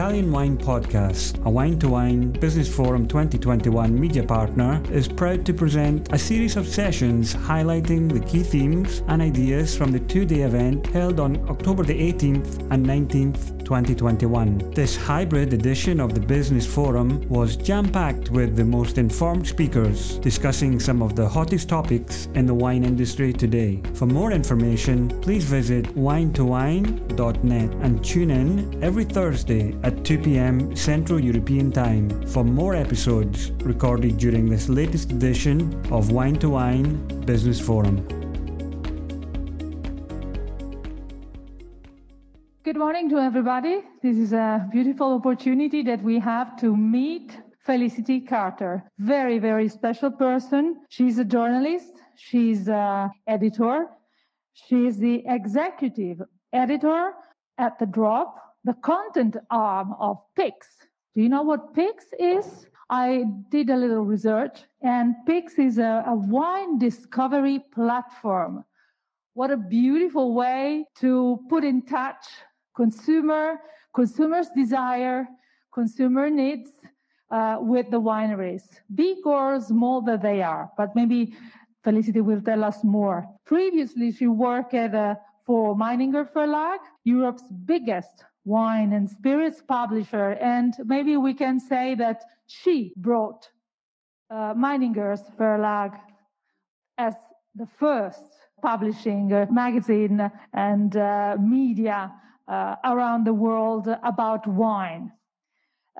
Italian Wine Podcast, a wine to wine Business Forum 2021 media partner, is proud to present a series of sessions highlighting the key themes and ideas from the two day event held on October the 18th and 19th 2021. This hybrid edition of the Business Forum was jam packed with the most informed speakers discussing some of the hottest topics in the wine industry today. For more information, please visit winetowine.net and tune in every Thursday at 2 p.m. Central European Time for more episodes recorded during this latest edition of Wine to Wine Business Forum. Morning to everybody. This is a beautiful opportunity that we have to meet Felicity Carter. Very, very special person. She's a journalist. She's an editor. She's the executive editor at The Drop, the content arm of Pix. Do you know what Pix is? I did a little research, and Pix is a, a wine discovery platform. What a beautiful way to put in touch consumer, consumers' desire, consumer needs uh, with the wineries, big or small that they are. But maybe Felicity will tell us more. Previously, she worked uh, for Meininger Verlag, Europe's biggest wine and spirits publisher. And maybe we can say that she brought uh, Meininger's Verlag as the first publishing uh, magazine and uh, media around the world about wine.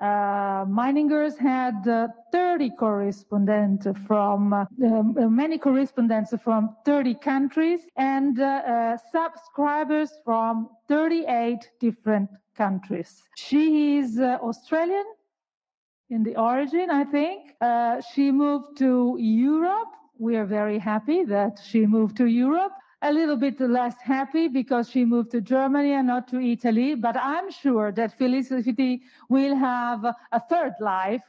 Uh, Meiningers had uh, 30 correspondents from uh, um, many correspondents from 30 countries and uh, uh, subscribers from 38 different countries. She is Australian in the origin, I think. she moved to Europe. We are very happy that she moved to Europe a little bit less happy because she moved to Germany and not to Italy. But I'm sure that Felicity will have a third life,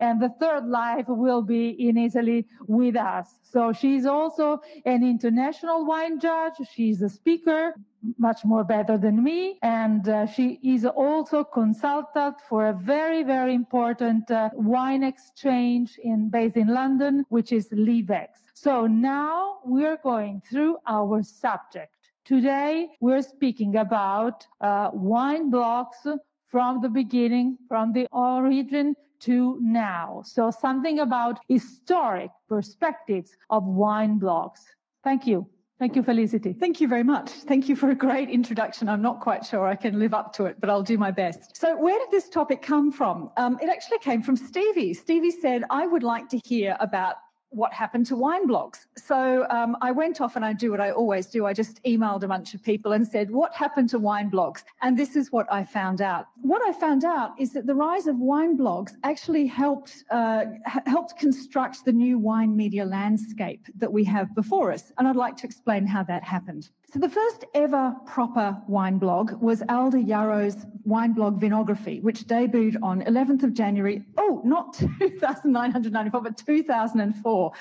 and the third life will be in Italy with us. So she's also an international wine judge. She's a speaker, much more better than me, and uh, she is also consultant for a very, very important uh, wine exchange in based in London, which is Liv-Ex. So now we're going through our subject. Today we're speaking about uh, wine blocks from the beginning, from the origin to now. So something about historic perspectives of wine blocks. Thank you. Thank you, Felicity. Thank you very much. Thank you for a great introduction. I'm not quite sure I can live up to it, but I'll do my best. So, where did this topic come from? Um, it actually came from Stevie. Stevie said, I would like to hear about what happened to wine blogs. So um, I went off and I do what I always do. I just emailed a bunch of people and said, What happened to wine blogs? And this is what I found out. What I found out is that the rise of wine blogs actually helped, uh, helped construct the new wine media landscape that we have before us. And I'd like to explain how that happened. So the first ever proper wine blog was Alder Yarrow's wine blog Vinography, which debuted on 11th of January. Oh, not 2,994, but 2004.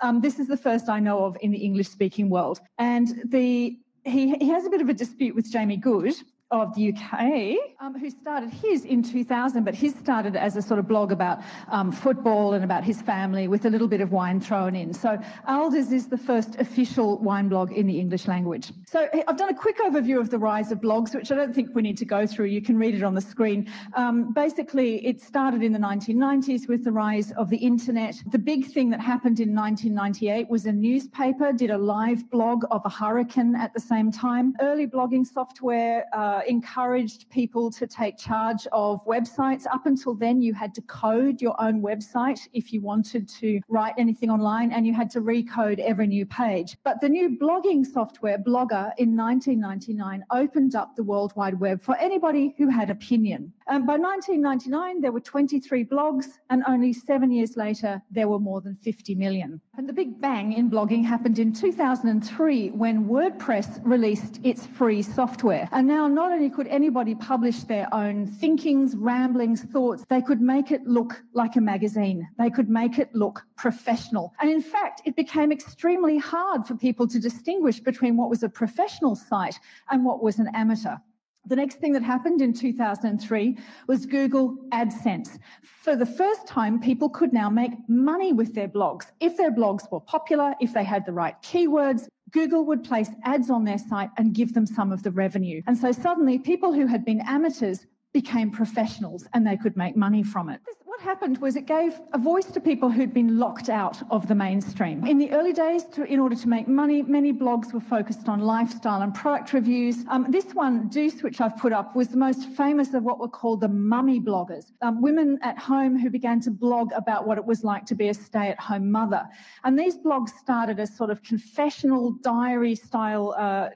Um, this is the first I know of in the English speaking world. And the he, he has a bit of a dispute with Jamie Goode of the UK, um, who started his in 2000, but his started as a sort of blog about um, football and about his family with a little bit of wine thrown in. So Alder's is the first official wine blog in the English language. So I've done a quick overview of the rise of blogs, which I don't think we need to go through. You can read it on the screen. Um, basically, it started in the 1990s with the rise of the internet. The big thing that happened in 1998 was a newspaper did a live blog of a hurricane at the same time. Early blogging software uh, encouraged people to take charge of websites. Up until then, you had to code your own website if you wanted to write anything online, and you had to recode every new page. But the new blogging software, Blogger, in 1999 opened up the World Wide Web for anybody who had opinion. Um, by 1999, there were 23 blogs, and only seven years later, there were more than 50 million. And the big bang in blogging happened in 2003 when WordPress released its free software. And now not only could anybody publish their own thinkings, ramblings, thoughts, they could make it look like a magazine. They could make it look professional. And in fact, it became extremely hard for people to distinguish between what was a professional site and what was an amateur. The next thing that happened in 2003 was Google AdSense. For the first time, people could now make money with their blogs. If their blogs were popular, if they had the right keywords, Google would place ads on their site and give them some of the revenue. And so suddenly, people who had been amateurs became professionals and they could make money from it what happened was it gave a voice to people who'd been locked out of the mainstream. In the early days, to, in order to make money, many blogs were focused on lifestyle and product reviews. Um, this one, Dooce, which I've put up, was the most famous of what were called the mummy bloggers, um, women at home who began to blog about what it was like to be a stay at home mother. And these blogs started as sort of confessional diary style uh,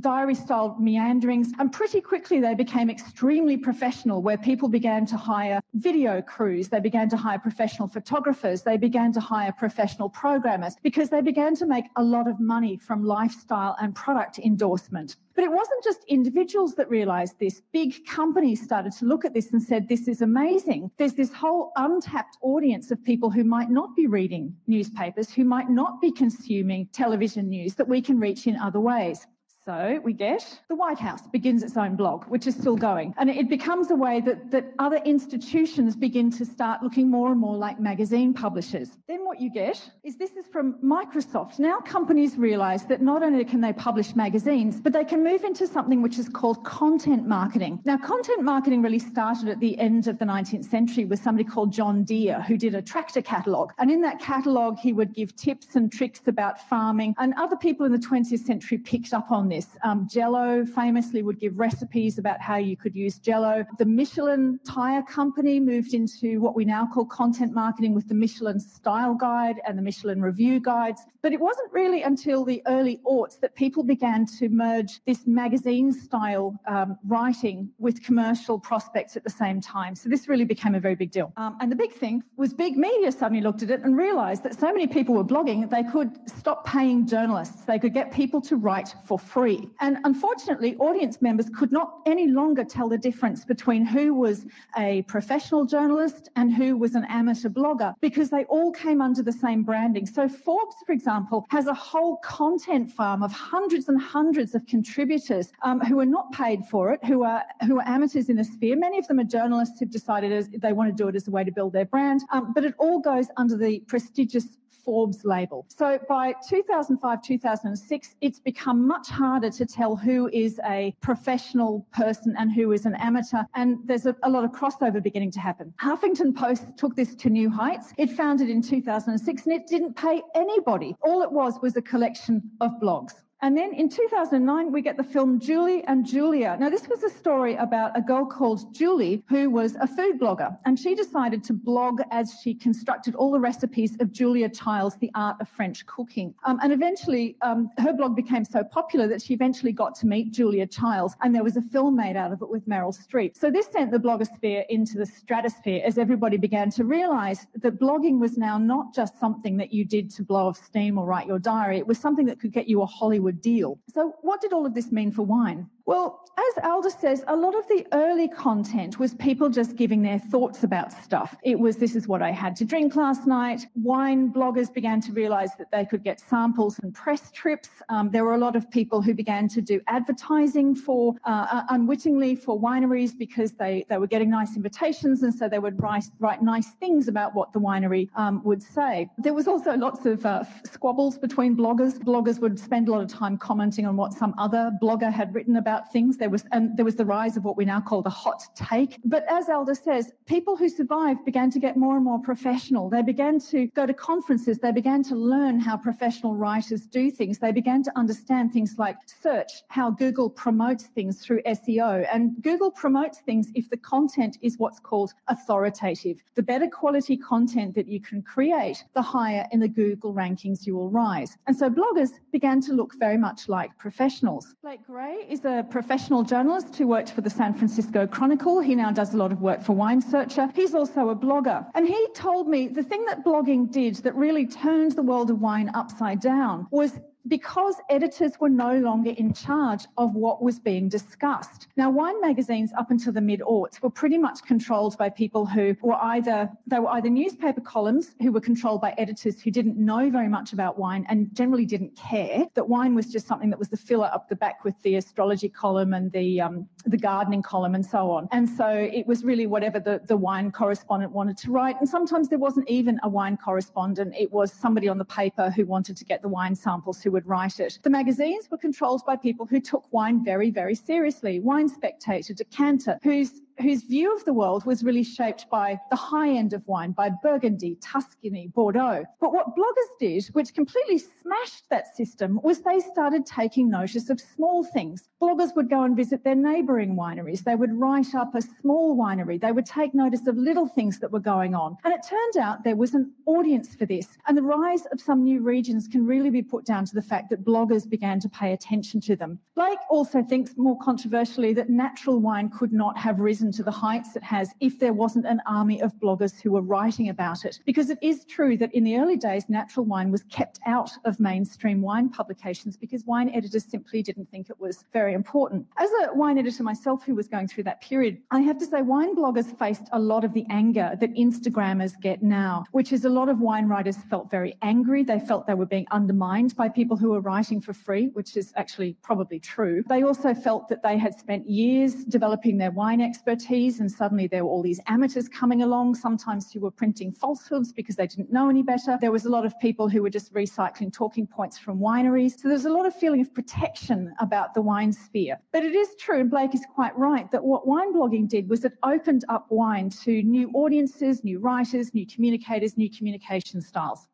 diary style meanderings. And pretty quickly, they became extremely professional, where people began to hire video crews, they began to hire professional photographers, they began to hire professional programmers because they began to make a lot of money from lifestyle and product endorsement. But it wasn't just individuals that realized this. Big companies started to look at this and said, this is amazing. There's this whole untapped audience of people who might not be reading newspapers, who might not be consuming television news that we can reach in other ways. So we get the White House begins its own blog, which is still going. And it becomes a way that, that other institutions begin to start looking more and more like magazine publishers. Then what you get is this is from Microsoft. Now companies realize that not only can they publish magazines, but they can move into something which is called content marketing. Now, content marketing really started at the end of the 19th century with somebody called John Deere, who did a tractor catalogue. And in that catalogue, he would give tips and tricks about farming. And other people in the 20th century picked up on this this. Um, Jello famously would give recipes about how you could use Jello. The Michelin tire company moved into what we now call content marketing with the Michelin style guide and the Michelin review guides. But it wasn't really until the early aughts that people began to merge this magazine style um, writing with commercial prospects at the same time. So this really became a very big deal. Um, and the big thing was big media suddenly looked at it and realized that so many people were blogging, they could stop paying journalists. They could get people to write for free free. And unfortunately, audience members could not any longer tell the difference between who was a professional journalist and who was an amateur blogger because they all came under the same branding. So Forbes, for example, has a whole content farm of hundreds and hundreds of contributors um, who are not paid for it, who are who are amateurs in the sphere. Many of them are journalists who've decided as, they want to do it as a way to build their brand, um, but it all goes under the prestigious Forbes label. So by 2005, 2006, it's become much harder to tell who is a professional person and who is an amateur. And there's a, a lot of crossover beginning to happen. Huffington Post took this to new heights. It founded in 2006 and it didn't pay anybody. All it was was a collection of blogs. And then in 2009, we get the film Julie and Julia. Now, this was a story about a girl called Julie who was a food blogger, and she decided to blog as she constructed all the recipes of Julia Child's The Art of French Cooking. Um, and eventually, um, her blog became so popular that she eventually got to meet Julia Childs, and there was a film made out of it with Meryl Streep. So this sent the blogosphere into the stratosphere as everybody began to realize that blogging was now not just something that you did to blow off steam or write your diary. It was something that could get you a Hollywood deal. So, what did all of this mean for wine? Well, as Aldous says, a lot of the early content was people just giving their thoughts about stuff. It was, this is what I had to drink last night. Wine bloggers began to realize that they could get samples and press trips. Um, there were a lot of people who began to do advertising for, uh, uh, unwittingly for wineries because they, they were getting nice invitations and so they would write, write nice things about what the winery um, would say. There was also lots of uh, squabbles between bloggers. Bloggers would spend a lot of time commenting on what some other blogger had written about about things. There was and there was the rise of what we now call the hot take. But as Elder says, people who survived began to get more and more professional. They began to go to conferences. They began to learn how professional writers do things. They began to understand things like search, how Google promotes things through SEO. And Google promotes things if the content is what's called authoritative. The better quality content that you can create, the higher in the Google rankings you will rise. And so bloggers began to look very much like professionals. Blake Gray is a professional journalist who worked for the San Francisco Chronicle. He now does a lot of work for Wine Searcher. He's also a blogger. And he told me the thing that blogging did that really turned the world of wine upside down was because editors were no longer in charge of what was being discussed. Now, wine magazines up until the mid aughts were pretty much controlled by people who were either they were either newspaper columns who were controlled by editors who didn't know very much about wine and generally didn't care that wine was just something that was the filler up the back with the astrology column and the um, the gardening column and so on. And so it was really whatever the, the wine correspondent wanted to write. And sometimes there wasn't even a wine correspondent. It was somebody on the paper who wanted to get the wine samples who would write it. The magazines were controlled by people who took wine very, very seriously. Wine Spectator, Decanter, whose whose view of the world was really shaped by the high end of wine, by Burgundy, Tuscany, Bordeaux. But what bloggers did, which completely smashed that system, was they started taking notice of small things. Bloggers would go and visit their neighbouring wineries. They would write up a small winery. They would take notice of little things that were going on. And it turned out there was an audience for this. And the rise of some new regions can really be put down to the fact that bloggers began to pay attention to them. Blake also thinks more controversially that natural wine could not have risen risen to the heights it has if there wasn't an army of bloggers who were writing about it. Because it is true that in the early days, natural wine was kept out of mainstream wine publications because wine editors simply didn't think it was very important. As a wine editor myself who was going through that period, I have to say wine bloggers faced a lot of the anger that Instagrammers get now, which is a lot of wine writers felt very angry. They felt they were being undermined by people who were writing for free, which is actually probably true. They also felt that they had spent years developing their wine expertise expertise, and suddenly there were all these amateurs coming along, sometimes who were printing falsehoods because they didn't know any better. There was a lot of people who were just recycling talking points from wineries. So there's a lot of feeling of protection about the wine sphere. But it is true, and Blake is quite right, that what wine blogging did was it opened up wine to new audiences, new writers, new communicators, new communication styles.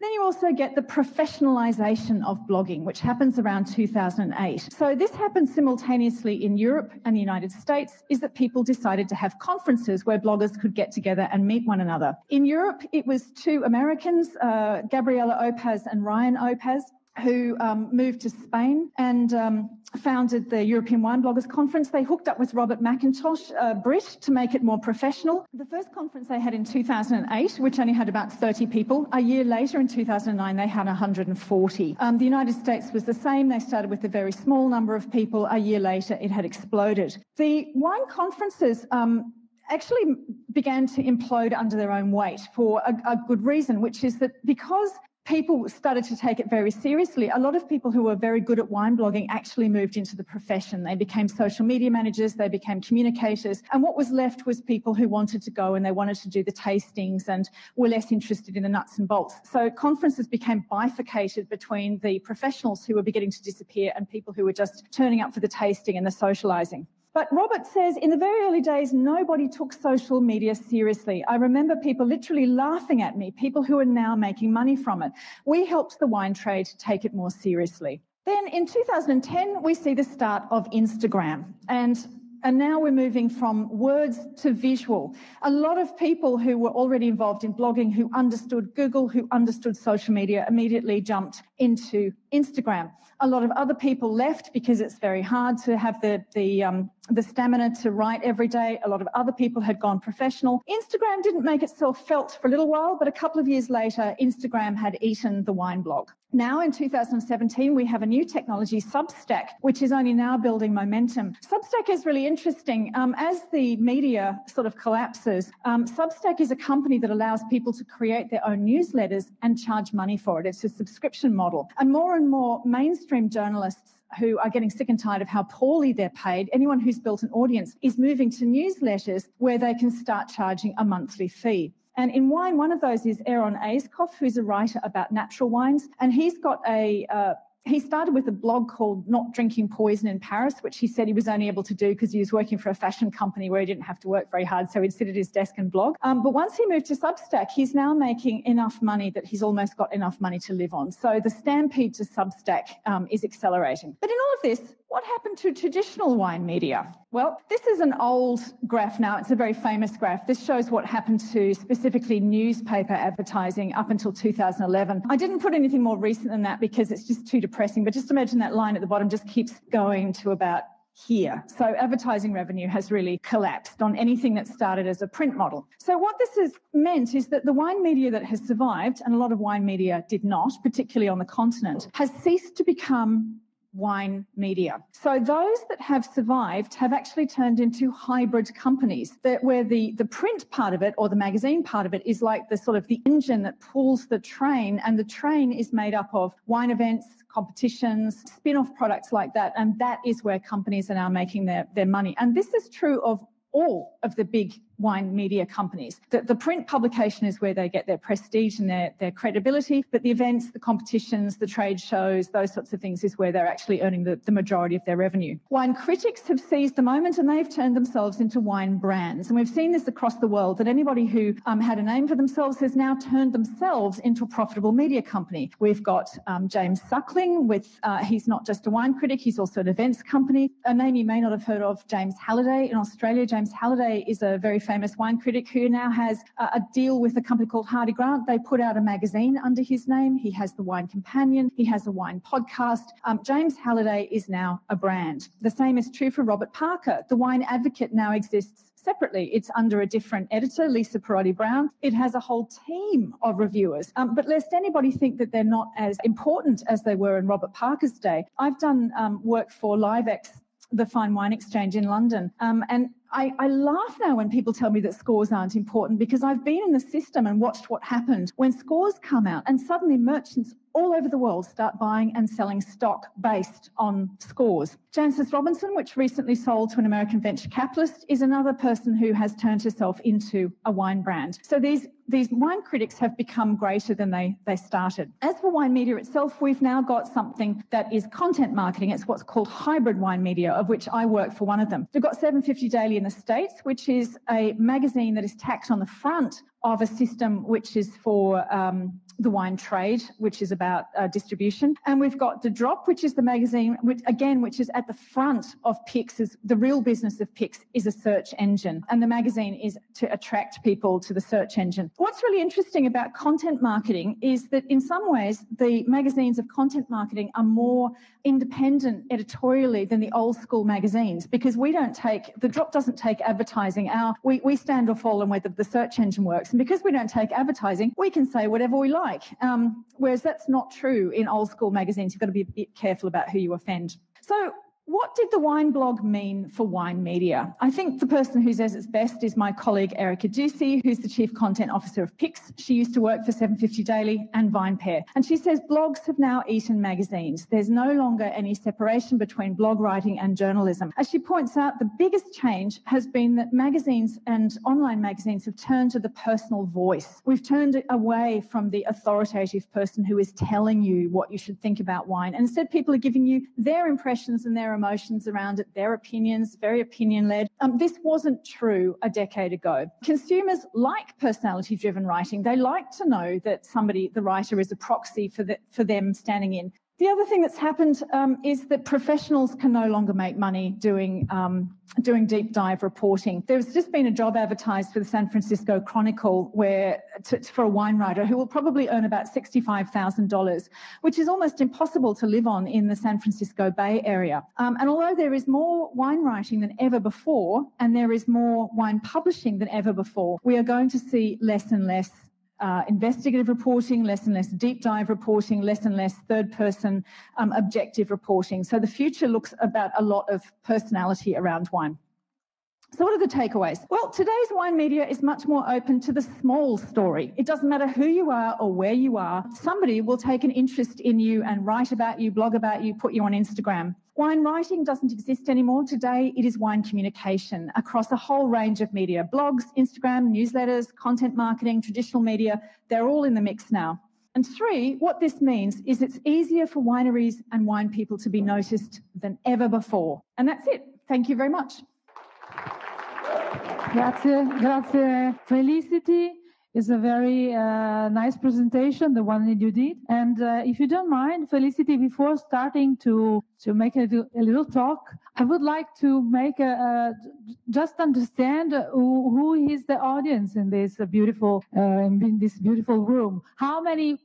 Then you also get the professionalization of blogging, which happens around 2008. So this happened simultaneously in Europe and the United States, is that people decided to have conferences where bloggers could get together and meet one another. In Europe, it was two Americans, uh, Gabriella Opaz and Ryan Opaz, who um, moved to Spain and um, founded the European Wine Bloggers Conference. They hooked up with Robert McIntosh, a Brit, to make it more professional. The first conference they had in 2008, which only had about 30 people. A year later, in 2009, they had 140. Um, the United States was the same. They started with a very small number of people. A year later, it had exploded. The wine conferences um, actually began to implode under their own weight for a, a, good reason, which is that because people started to take it very seriously. A lot of people who were very good at wine blogging actually moved into the profession. They became social media managers, they became communicators. And what was left was people who wanted to go and they wanted to do the tastings and were less interested in the nuts and bolts. So conferences became bifurcated between the professionals who were beginning to disappear and people who were just turning up for the tasting and the socializing. But Robert says in the very early days, nobody took social media seriously. I remember people literally laughing at me, people who are now making money from it. We helped the wine trade take it more seriously. Then in 2010, we see the start of Instagram. And and now we're moving from words to visual. A lot of people who were already involved in blogging, who understood Google, who understood social media, immediately jumped into Instagram. A lot of other people left because it's very hard to have the, the, um, the stamina to write every day. A lot of other people had gone professional. Instagram didn't make itself felt for a little while, but a couple of years later, Instagram had eaten the wine blog. Now in 2017, we have a new technology, Substack, which is only now building momentum. Substack is really interesting. Um, as the media sort of collapses, um, Substack is a company that allows people to create their own newsletters and charge money for it. It's a subscription model. And more and more mainstream journalists who are getting sick and tired of how poorly they're paid, anyone who's built an audience is moving to newsletters where they can start charging a monthly fee. And in wine, one of those is Aaron Ayscough, who's a writer about natural wines. And he's got a, uh, he started with a blog called Not Drinking Poison in Paris, which he said he was only able to do because he was working for a fashion company where he didn't have to work very hard. So he'd sit at his desk and blog. Um, but once he moved to Substack, he's now making enough money that he's almost got enough money to live on. So the stampede to Substack um, is accelerating. But in all of this, what happened to traditional wine media? Well, this is an old graph now. It's a very famous graph. This shows what happened to specifically newspaper advertising up until 2011. I didn't put anything more recent than that because it's just too depressing, but just imagine that line at the bottom just keeps going to about here. So advertising revenue has really collapsed on anything that started as a print model. So what this has meant is that the wine media that has survived, and a lot of wine media did not, particularly on the continent, has ceased to become wine media. So those that have survived have actually turned into hybrid companies that where the, the print part of it or the magazine part of it is like the sort of the engine that pulls the train and the train is made up of wine events, competitions, spin-off products like that. And that is where companies are now making their, their money. And this is true of all of the big wine media companies. The, the, print publication is where they get their prestige and their, their credibility, but the events, the competitions, the trade shows, those sorts of things is where they're actually earning the, the majority of their revenue. Wine critics have seized the moment and they've turned themselves into wine brands. And we've seen this across the world that anybody who um, had a name for themselves has now turned themselves into a profitable media company. We've got um, James Suckling with, uh, he's not just a wine critic, he's also an events company. A name you may not have heard of, James Halliday in Australia. James Halliday is a very famous wine critic who now has a, deal with a company called Hardie Grant. They put out a magazine under his name. He has the Wine Companion. He has a wine podcast. Um, James Halliday is now a brand. The same is true for Robert Parker. The Wine Advocate now exists separately. It's under a different editor, Lisa Perrotti Brown. It has a whole team of reviewers. Um, but lest anybody think that they're not as important as they were in Robert Parker's day, I've done um, work for Liv-Ex the Fine Wine Exchange in London. Um, and I, I, laugh now when people tell me that scores aren't important because I've been in the system and watched what happened when scores come out and suddenly merchants all over the world start buying and selling stock based on scores. Jancis Robinson, which recently sold to an American venture capitalist, is another person who has turned herself into a wine brand. So these these wine critics have become greater than they, they started. As for wine media itself, we've now got something that is content marketing. It's what's called hybrid wine media, of which I work for one of them. We've got 750 Daily in the States, which is a magazine that is tacked on the front of a system which is for um, the wine trade, which is about uh, distribution. And we've got The Drop, which is the magazine, which again, which is at the front of Pix. Is the real business of Pix is a search engine, and the magazine is to attract people to the search engine. What's really interesting about content marketing is that in some ways the magazines of content marketing are more independent editorially than the old school magazines because we don't take The Drop doesn't take advertising. We we stand or fall on whether the search engine works, and because we don't take advertising, we can say whatever we like like. Um, whereas that's not true in old school magazines. You've got to be a bit careful about who you offend. So what did the wine blog mean for wine media? I think the person who says it's best is my colleague Erica Duecy, who's the Chief Content Officer of Pix. She used to work for 750 Daily and VinePair. And she says blogs have now eaten magazines. There's no longer any separation between blog writing and journalism. As she points out, the biggest change has been that magazines and online magazines have turned to the personal voice. We've turned away from the authoritative person who is telling you what you should think about wine. And instead, people are giving you their impressions and their emotions around it, their opinions, very opinion led. Um, this wasn't true a decade ago. Consumers like personality driven writing. They like to know that somebody, the writer, is a proxy for, the, for them standing in. The other thing that's happened um, is that professionals can no longer make money doing um, doing deep dive reporting. There's just been a job advertised for the San Francisco Chronicle where for a wine writer who will probably earn about $65,000, which is almost impossible to live on in the San Francisco Bay Area. Um, and although there is more wine writing than ever before, and there is more wine publishing than ever before, we are going to see less and less uh, investigative reporting, less and less deep dive reporting, less and less third person um, objective reporting. So the future looks about a lot of personality around wine. So, what are the takeaways? Well, today's wine media is much more open to the small story. It doesn't matter who you are or where you are, somebody will take an interest in you and write about you, blog about you, put you on Instagram. Wine writing doesn't exist anymore. Today, it is wine communication across a whole range of media blogs, Instagram, newsletters, content marketing, traditional media. They're all in the mix now. And three, what this means is it's easier for wineries and wine people to be noticed than ever before. And that's it. Thank you very much. Grazie, grazie Felicity. It's a very uh, nice presentation, the one that you did. And uh, if you don't mind, Felicity, before starting to to make a, a little talk, I would like to make a, a just understand who, who is the audience in this beautiful uh, in this beautiful room. How many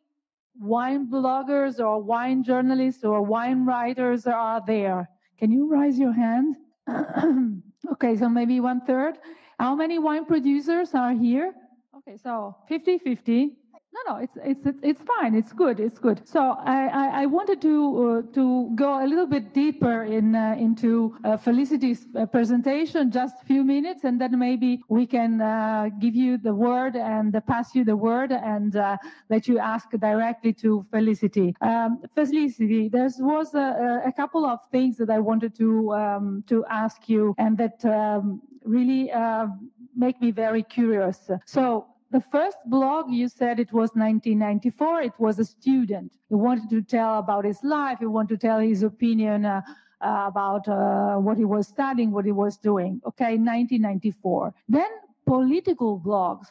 wine bloggers or wine journalists or wine writers are there? Can you raise your hand? okay, so maybe one third. How many wine producers are here? Okay, so 50 50. No, no, it's it's it's fine. It's good. It's good. So I I, I wanted to uh, to go a little bit deeper in uh, into uh, Felicity's uh, presentation, just a few minutes, and then maybe we can uh, give you the word and pass you the word and uh, let you ask directly to Felicity. Um, Felicity, there was a, a, couple of things that I wanted to um, to ask you, and that um, really make me very curious. So the first blog, you said it was 1994. It was a student. He wanted to tell about his life. He wanted to tell his opinion uh, uh, about uh, what he was studying, what he was doing. Okay, 1994. Then political blogs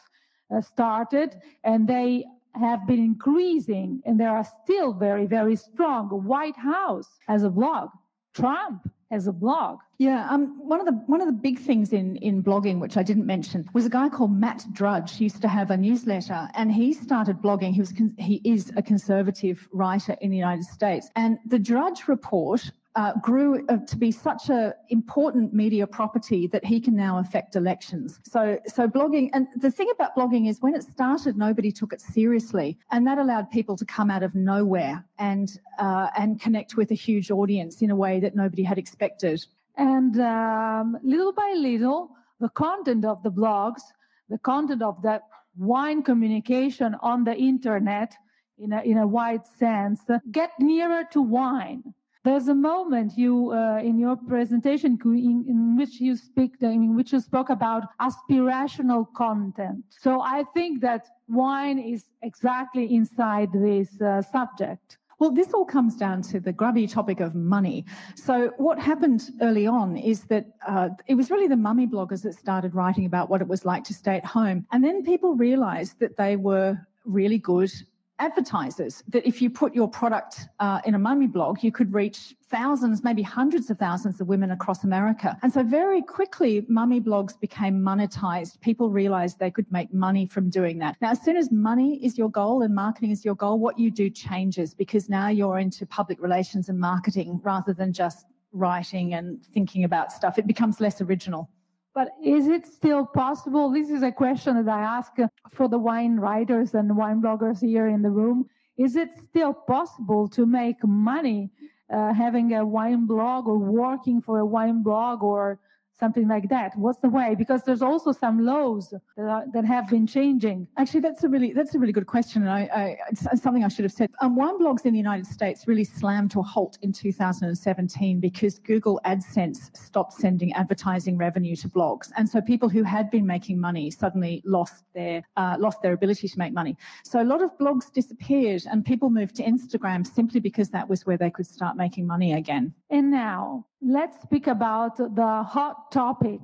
uh, started and they have been increasing and they are still very, very strong. White House has a blog. Trump as a blog. Yeah, um, one of the one of the big things in in blogging, which I didn't mention, was a guy called Matt Drudge. He used to have a newsletter, and he started blogging. He was he is a conservative writer in the United States, and the Drudge Report uh, grew uh, to be such an important media property that he can now affect elections. So, so blogging, and the thing about blogging is when it started, nobody took it seriously, and that allowed people to come out of nowhere and uh, and connect with a huge audience in a way that nobody had expected. And um, little by little, the content of the blogs, the content of the wine communication on the internet, in a, in a wide sense, get nearer to wine there's a moment you uh, in your presentation in, in, which you speak, in which you spoke about aspirational content. So I think that wine is exactly inside this uh, subject. Well, this all comes down to the grubby topic of money. So, what happened early on is that uh, it was really the mummy bloggers that started writing about what it was like to stay at home. And then people realized that they were really good advertisers that if you put your product uh, in a mummy blog, you could reach thousands, maybe hundreds of thousands of women across America. And so very quickly, mummy blogs became monetized. People realized they could make money from doing that. Now, as soon as money is your goal and marketing is your goal, what you do changes because now you're into public relations and marketing rather than just writing and thinking about stuff. It becomes less original. But is it still possible? This is a question that I ask for the wine writers and wine bloggers here in the room. Is it still possible to make money uh, having a wine blog or working for a wine blog or something like that? What's the way? Because there's also some laws that, are, that have been changing. Actually, that's a really that's a really good question, and I, I, it's something I should have said. Um, wine blogs in the United States really slammed to a halt in 2017 because Google AdSense stopped sending advertising revenue to blogs, and so people who had been making money suddenly lost their uh, lost their ability to make money. So a lot of blogs disappeared, and people moved to Instagram simply because that was where they could start making money again. And now let's speak about the hot topic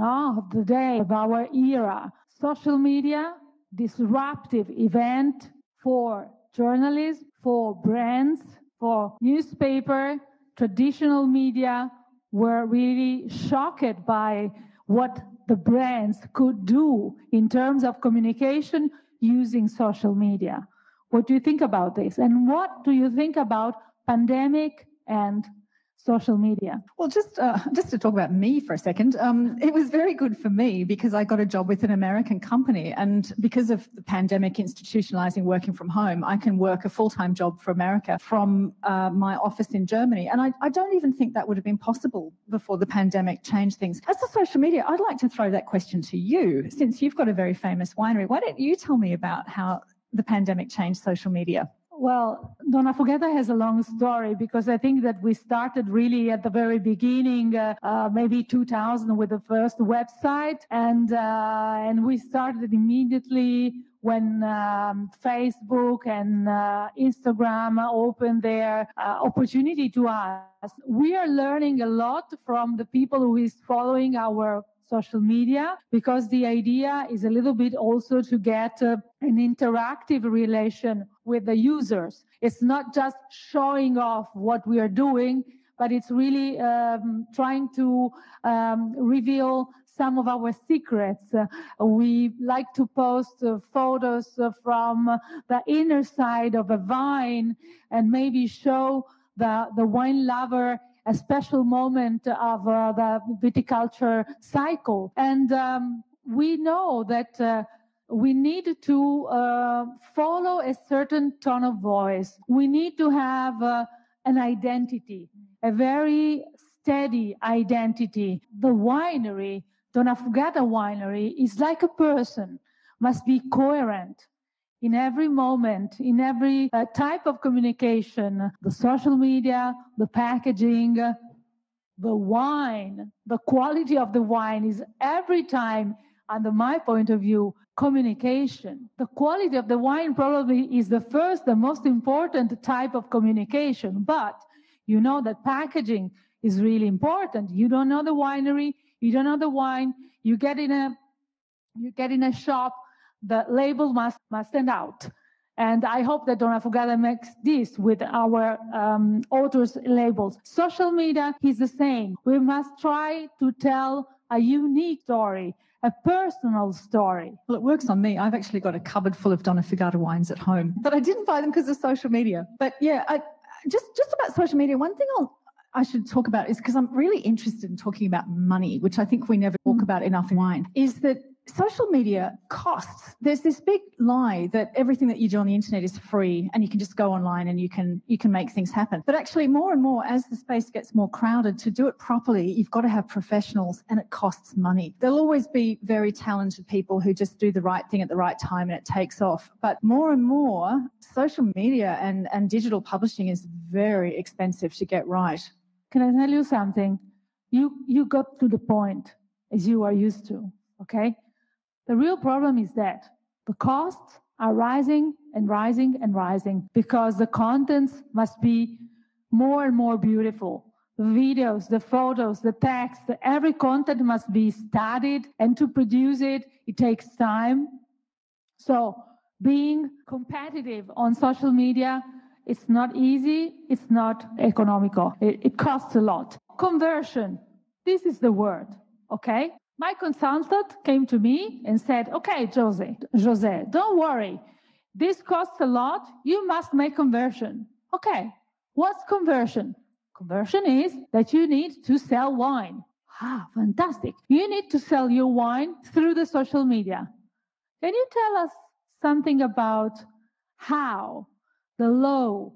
of the day, of our era. Social media, disruptive event for journalists, for brands, for newspaper, traditional media were really shocked by what the brands could do in terms of communication using social media. What do you think about this? And what do you think about pandemic and social media? Well, just uh, just to talk about me for a second, um, it was very good for me because I got a job with an American company, and because of the pandemic institutionalizing working from home, I can work a full time job for America from uh, my office in Germany, and I, I don't even think that would have been possible before the pandemic changed things. As for social media, I'd like to throw that question to you, since you've got a very famous winery. Why don't you tell me about how the pandemic changed social media? Well, Donnafugata has a long story because I think that we started really at the very beginning, uh, uh, maybe 2000 with the first website, and uh, and we started immediately when um, Facebook and uh, Instagram opened their uh, opportunity to us. We are learning a lot from the people who is following our social media because the idea is a little bit also to get uh, an interactive relation with the users. It's not just showing off what we are doing, but it's really um, trying to um, reveal some of our secrets. Uh, we like to post uh, photos uh, from the inner side of a vine and maybe show the, the wine lover a special moment of uh, the viticulture cycle. And um, we know that uh, we need to uh, follow a certain tone of voice. We need to have uh, an identity, a very steady identity. The winery, Donnafugata Winery, is like a person, must be coherent in every moment, in every uh, type of communication, the social media, the packaging, the wine, the quality of the wine is every time, under my point of view, communication. The quality of the wine probably is the first, the most important type of communication, but you know that packaging is really important. You don't know the winery, you don't know the wine, you get in a you get in a shop the label must, must stand out. And I hope that Donnafugata makes this with our um, authors' labels. Social media is the same. We must try to tell a unique story, a personal story. Well, it works on me. I've actually got a cupboard full of Donnafugata wines at home, but I didn't buy them because of social media. But yeah, I, just just about social media. One thing I'll, I should talk about is because I'm really interested in talking about money, which I think we never talk mm. about enough in wine. Is that social media costs. There's this big lie that everything that you do on the internet is free and you can just go online and you can you can make things happen. But actually more and more as the space gets more crowded to do it properly you've got to have professionals and it costs money. There'll always be very talented people who just do the right thing at the right time and it takes off. But more and more social media and and digital publishing is very expensive to get right. Can i tell you something? You you got to the point as you are used to okay the real problem is that the costs are rising and rising and rising because the contents must be more and more beautiful. The videos, the photos, the text, every content must be studied, and to produce it, it takes time. So, being competitive on social media, it's not easy, it's not economical, it, it costs a lot. Conversion, this is the word, okay? My consultant came to me and said, okay, Jose, Jose, don't worry. This costs a lot. You must make conversion. Okay. What's conversion? Conversion is that you need to sell wine. Ah, fantastic. You need to sell your wine through the social media. Can you tell us something about how the law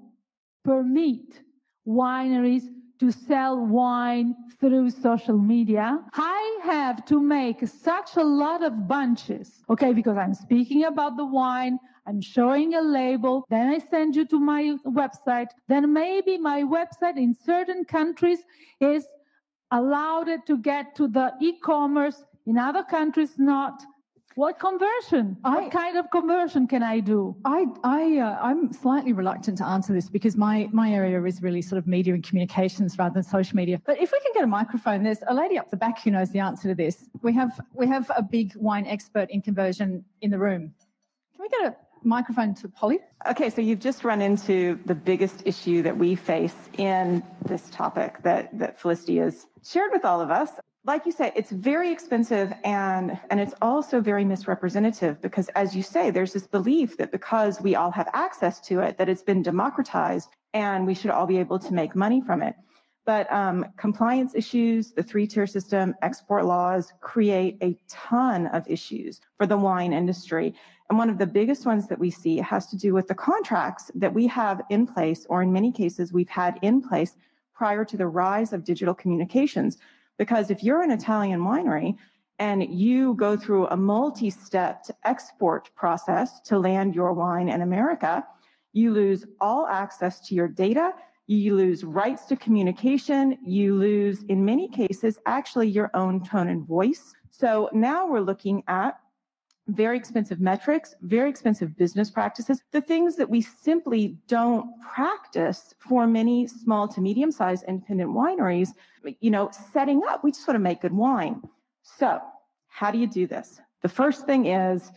permit wineries to sell wine through social media. I have to make such a lot of bunches, okay, because I'm speaking about the wine, I'm showing a label, then I send you to my website, then maybe my website in certain countries is allowed to get to the e-commerce, in other countries not. What conversion? I, what kind of conversion can I do? I, I, uh, I'm slightly reluctant to answer this because my, my area is really sort of media and communications rather than social media. But if we can get a microphone, there's a lady up the back who knows the answer to this. We have, we have a big wine expert in conversion in the room. Can we get a microphone to Polly? Okay, so you've just run into the biggest issue that we face in this topic that, that Felicity has shared with all of us like you say, it's very expensive and and it's also very misrepresentative because as you say, there's this belief that because we all have access to it, that it's been democratized and we should all be able to make money from it. But um, compliance issues, the three-tier system, export laws create a ton of issues for the wine industry. And one of the biggest ones that we see has to do with the contracts that we have in place, or in many cases we've had in place prior to the rise of digital communications because if you're an Italian winery and you go through a multi stepped export process to land your wine in America, you lose all access to your data. You lose rights to communication. You lose, in many cases, actually your own tone and voice. So now we're looking at very expensive metrics, very expensive business practices, the things that we simply don't practice for many small to medium sized independent wineries, you know, setting up, we just want to make good wine. So, how do you do this? The first thing is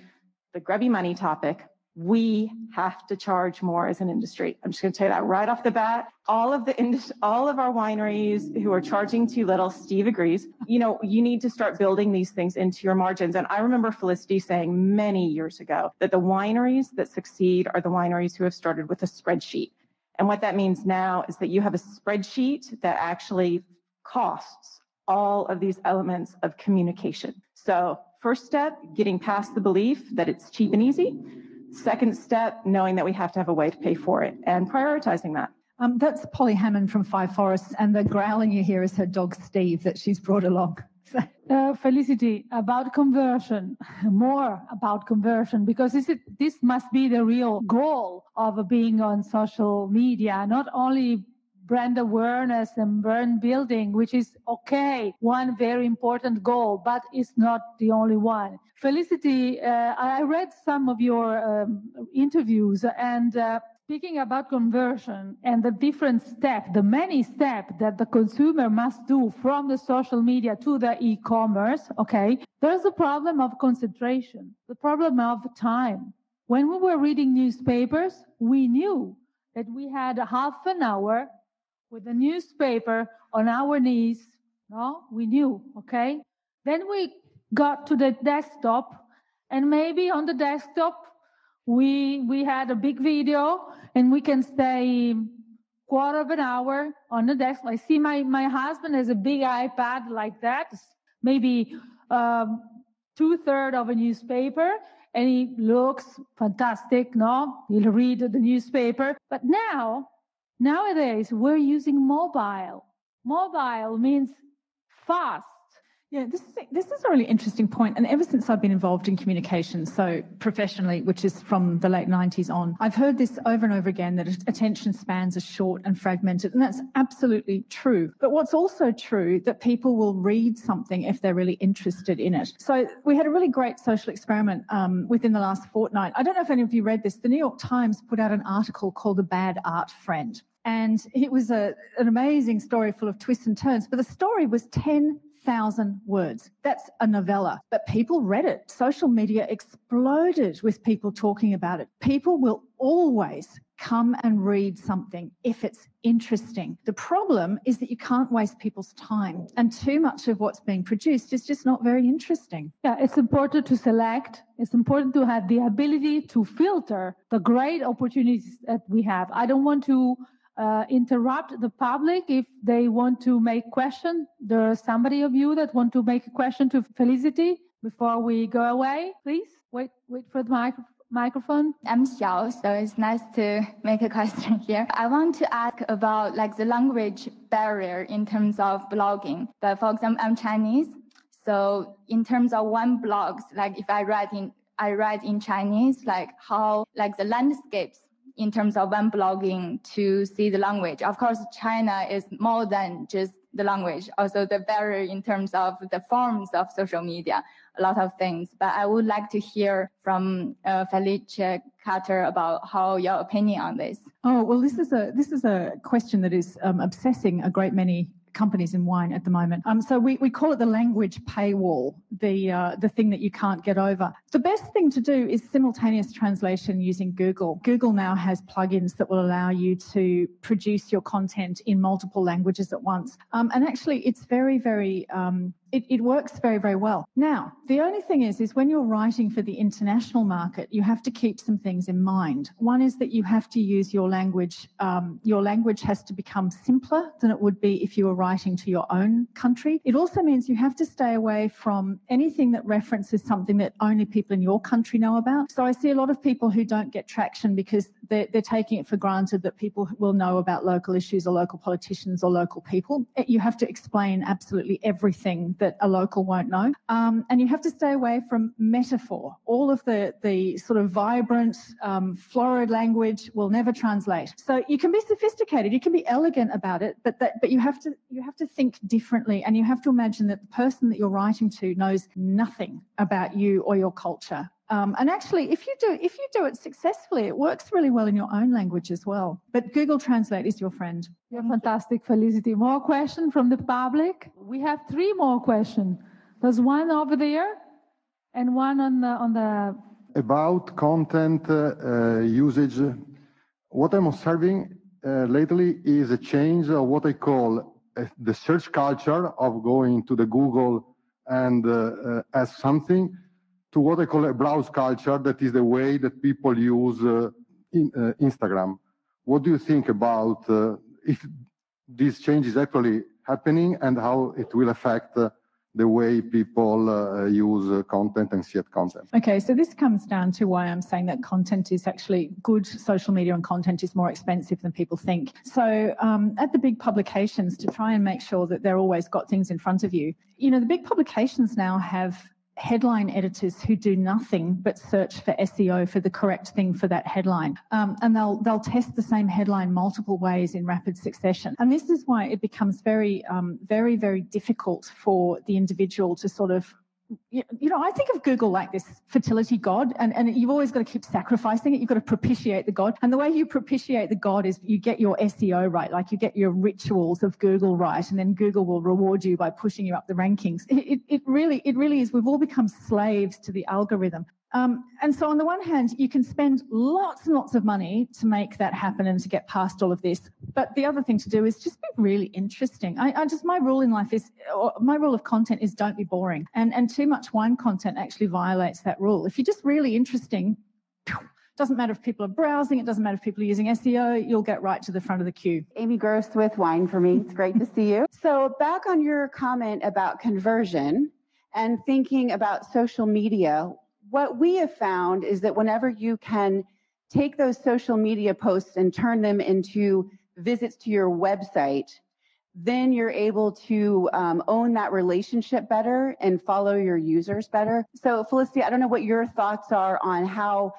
the grubby money topic we have to charge more as an industry. I'm just going to tell you that right off the bat. All of the all of our wineries who are charging too little, Steve agrees. You know, you need to start building these things into your margins. And I remember Felicity saying many years ago that the wineries that succeed are the wineries who have started with a spreadsheet. And what that means now is that you have a spreadsheet that actually costs all of these elements of communication. So, first step, getting past the belief that it's cheap and easy. Second step, knowing that we have to have a way to pay for it and prioritizing that. Um, that's Polly Hammond from Five Forests, and the growling you hear is her dog Steve that she's brought along. uh, Felicity, about conversion, more about conversion, because this, is, this must be the real goal of being on social media, not only brand awareness and brand building, which is okay, one very important goal, but it's not the only one. Felicity, uh, I read some of your um, interviews and uh, speaking about conversion and the different steps, the many steps that the consumer must do from the social media to the e-commerce, okay, there's a problem of concentration, the problem of time. When we were reading newspapers, we knew that we had half an hour with the newspaper on our knees. No, we knew, okay? Then we got to the desktop, and maybe on the desktop, we we had a big video, and we can stay quarter of an hour on the desk. I see my my husband has a big iPad like that, maybe um, two third of a newspaper, and he looks fantastic. No, he'll read the newspaper, but now Nowadays, we're using mobile. Mobile means fast. Yeah, this is this is a really interesting point. And ever since I've been involved in communication, so professionally, which is from the late 90s on, I've heard this over and over again that attention spans are short and fragmented. And that's absolutely true. But what's also true that people will read something if they're really interested in it. So we had a really great social experiment um, within the last fortnight. I don't know if any of you read this. The New York Times put out an article called The Bad Art Friend. And it was a, an amazing story full of twists and turns. But the story was 10,000 words. That's a novella. But people read it. Social media exploded with people talking about it. People will always come and read something if it's interesting. The problem is that you can't waste people's time, and too much of what's being produced is just not very interesting. Yeah, it's important to select. It's important to have the ability to filter the great opportunities that we have. I don't want to uh, interrupt the public if they want to make question. There's somebody of you that want to make a question to Felicity before we go away. Please wait, wait for the mic- microphone. I'm Xiao, so it's nice to make a question here. I want to ask about like the language barrier in terms of blogging. But for example, I'm Chinese, so in terms of one blogs, like if I write in I write in Chinese, like how like the landscapes in terms of when blogging to see the language. Of course, China is more than just the language, also the barrier in terms of the forms of social media, a lot of things. But I would like to hear from uh, Felice Carter about how your opinion on this. Oh well, this is a this is a question that is um, obsessing a great many companies in wine at the moment. Um, so we, we call it the language paywall, the uh, the thing that you can't get over. The best thing to do is simultaneous translation using Google. Google now has plugins that will allow you to produce your content in multiple languages at once. Um, and actually, it's very very um, it, it, works very, very well. Now, the only thing is, is when you're writing for the international market, you have to keep some things in mind. One is that you have to use your language. Um, your language has to become simpler than it would be if you were writing to your own country. It also means you have to stay away from anything that references something that only people in your country know about. So I see a lot of people who don't get traction because they're, they're taking it for granted that people will know about local issues or local politicians or local people. You have to explain absolutely everything that a local won't know. Um, and you have to stay away from metaphor. All of the, the sort of vibrant, um, florid language will never translate. So you can be sophisticated, you can be elegant about it, but that, but you have to you have to think differently, and you have to imagine that the person that you're writing to knows nothing about you or your culture. Um, and actually, if you do if you do it successfully, it works really well in your own language as well. But Google Translate is your friend. You're fantastic, Felicity. More questions from the public. We have three more questions. There's one over there, and one on the on the about content uh, uh, usage. What I'm observing uh, lately is a change of what I call uh, the search culture of going to the Google and uh, uh, as something to what I call a browse culture, that is the way that people use uh, in, uh, Instagram. what do you think about uh, if this change is actually happening and how it will affect uh, the way people uh, use uh, content and see it content. Okay, so this comes down to why I'm saying that content is actually good social media and content is more expensive than people think. So um, at the big publications, to try and make sure that they're always got things in front of you, you know, the big publications now have headline editors who do nothing but search for SEO for the correct thing for that headline. Um, and they'll, they'll test the same headline multiple ways in rapid succession. And this is why it becomes very, um, very, very difficult for the individual to sort of you, know, I think of Google like this fertility god, and, and you've always got to keep sacrificing it. You've got to propitiate the god. And the way you propitiate the god is you get your SEO right, like you get your rituals of Google right, and then Google will reward you by pushing you up the rankings. It, it, it really, it really is. We've all become slaves to the algorithm. Um, and so, on the one hand, you can spend lots and lots of money to make that happen and to get past all of this. But the other thing to do is just be really interesting. I, I just my rule in life is my rule of content is don't be boring, and and too much wine content actually violates that rule. If you're just really interesting. Doesn't matter if people are browsing, it doesn't matter if people are using SEO, you'll get right to the front of the queue. Amy Gross with Wine for me. It's great to see you. So, back on your comment about conversion and thinking about social media, what we have found is that whenever you can take those social media posts and turn them into visits to your website, then you're able to um, own that relationship better and follow your users better. So, Felicity, I don't know what your thoughts are on how.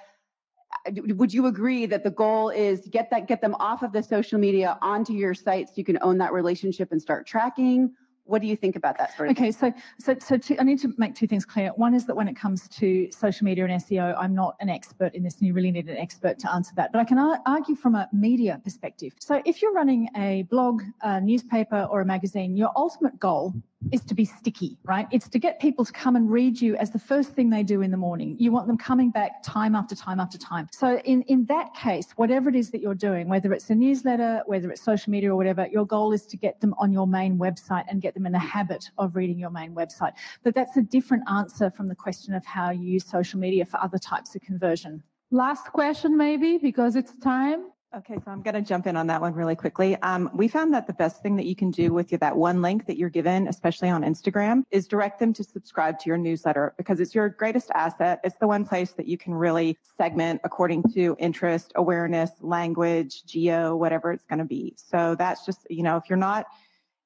Would you agree that the goal is get that get them off of the social media onto your site so you can own that relationship and start tracking, what do you think about that sort of okay thing? so so so i need to make two things clear. One is that when it comes to social media and seo i'm not an expert in this and you really need an expert to answer that. But i can ar- argue from a media perspective. So if you're running a blog a newspaper or a magazine your ultimate goal is to be sticky, right? It's to get people to come and read you as the first thing they do in the morning. You want them coming back time after time after time. So in, in that case, whatever it is that you're doing, whether it's a newsletter, whether it's social media or whatever, your goal is to get them on your main website and get them in the habit of reading your main website. But that's a different answer from the question of how you use social media for other types of conversion. Last question, maybe, because it's time. Okay, so I'm going to jump in on that one really quickly. Um, we found that the best thing that you can do with your, that one link that you're given, especially on Instagram, is direct them to subscribe to your newsletter because it's your greatest asset. It's the one place that you can really segment according to interest, awareness, language, geo, whatever it's going to be. So that's just, you know, if you're not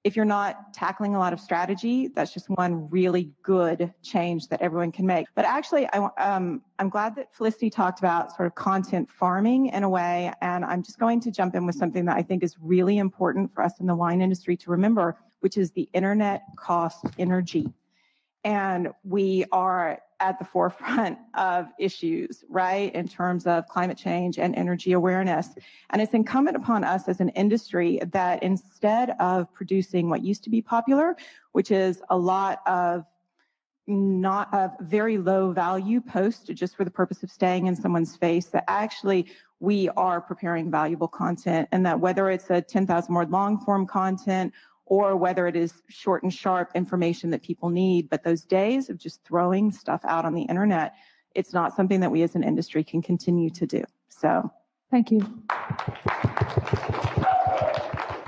if you're not tackling a lot of strategy, that's just one really good change that everyone can make. But actually, I, um, I'm glad that Felicity talked about sort of content farming in a way. And I'm just going to jump in with something that I think is really important for us in the wine industry to remember, which is the internet cost energy. And we are at the forefront of issues, right, in terms of climate change and energy awareness. And it's incumbent upon us as an industry that instead of producing what used to be popular, which is a lot of not a very low value post just for the purpose of staying in someone's face that actually we are preparing valuable content and that whether it's a 10,000 word long form content or whether it is short and sharp information that people need. But those days of just throwing stuff out on the internet, it's not something that we as an industry can continue to do. So thank you.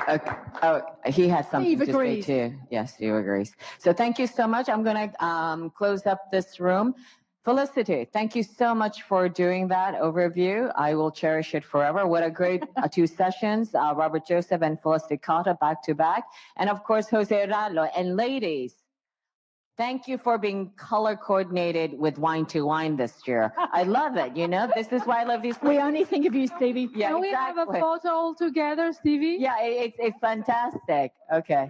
Okay. Oh, he has something Steve to agrees. say too. Yes, Steve agrees. So thank you so much. I'm going to um, close up this room. Felicity, thank you so much for doing that overview. I will cherish it forever. What a great uh, two sessions. Uh, Robert Joseph and Felicity Carter back to back. And of course, Jose Rallo. And ladies, thank you for being color coordinated with wine2wine this year. I love it. You know, this is why I love these. We only think of you, Stevie. Yeah, Can we have a photo all together, Stevie? Yeah, it, it's, it's fantastic. Okay.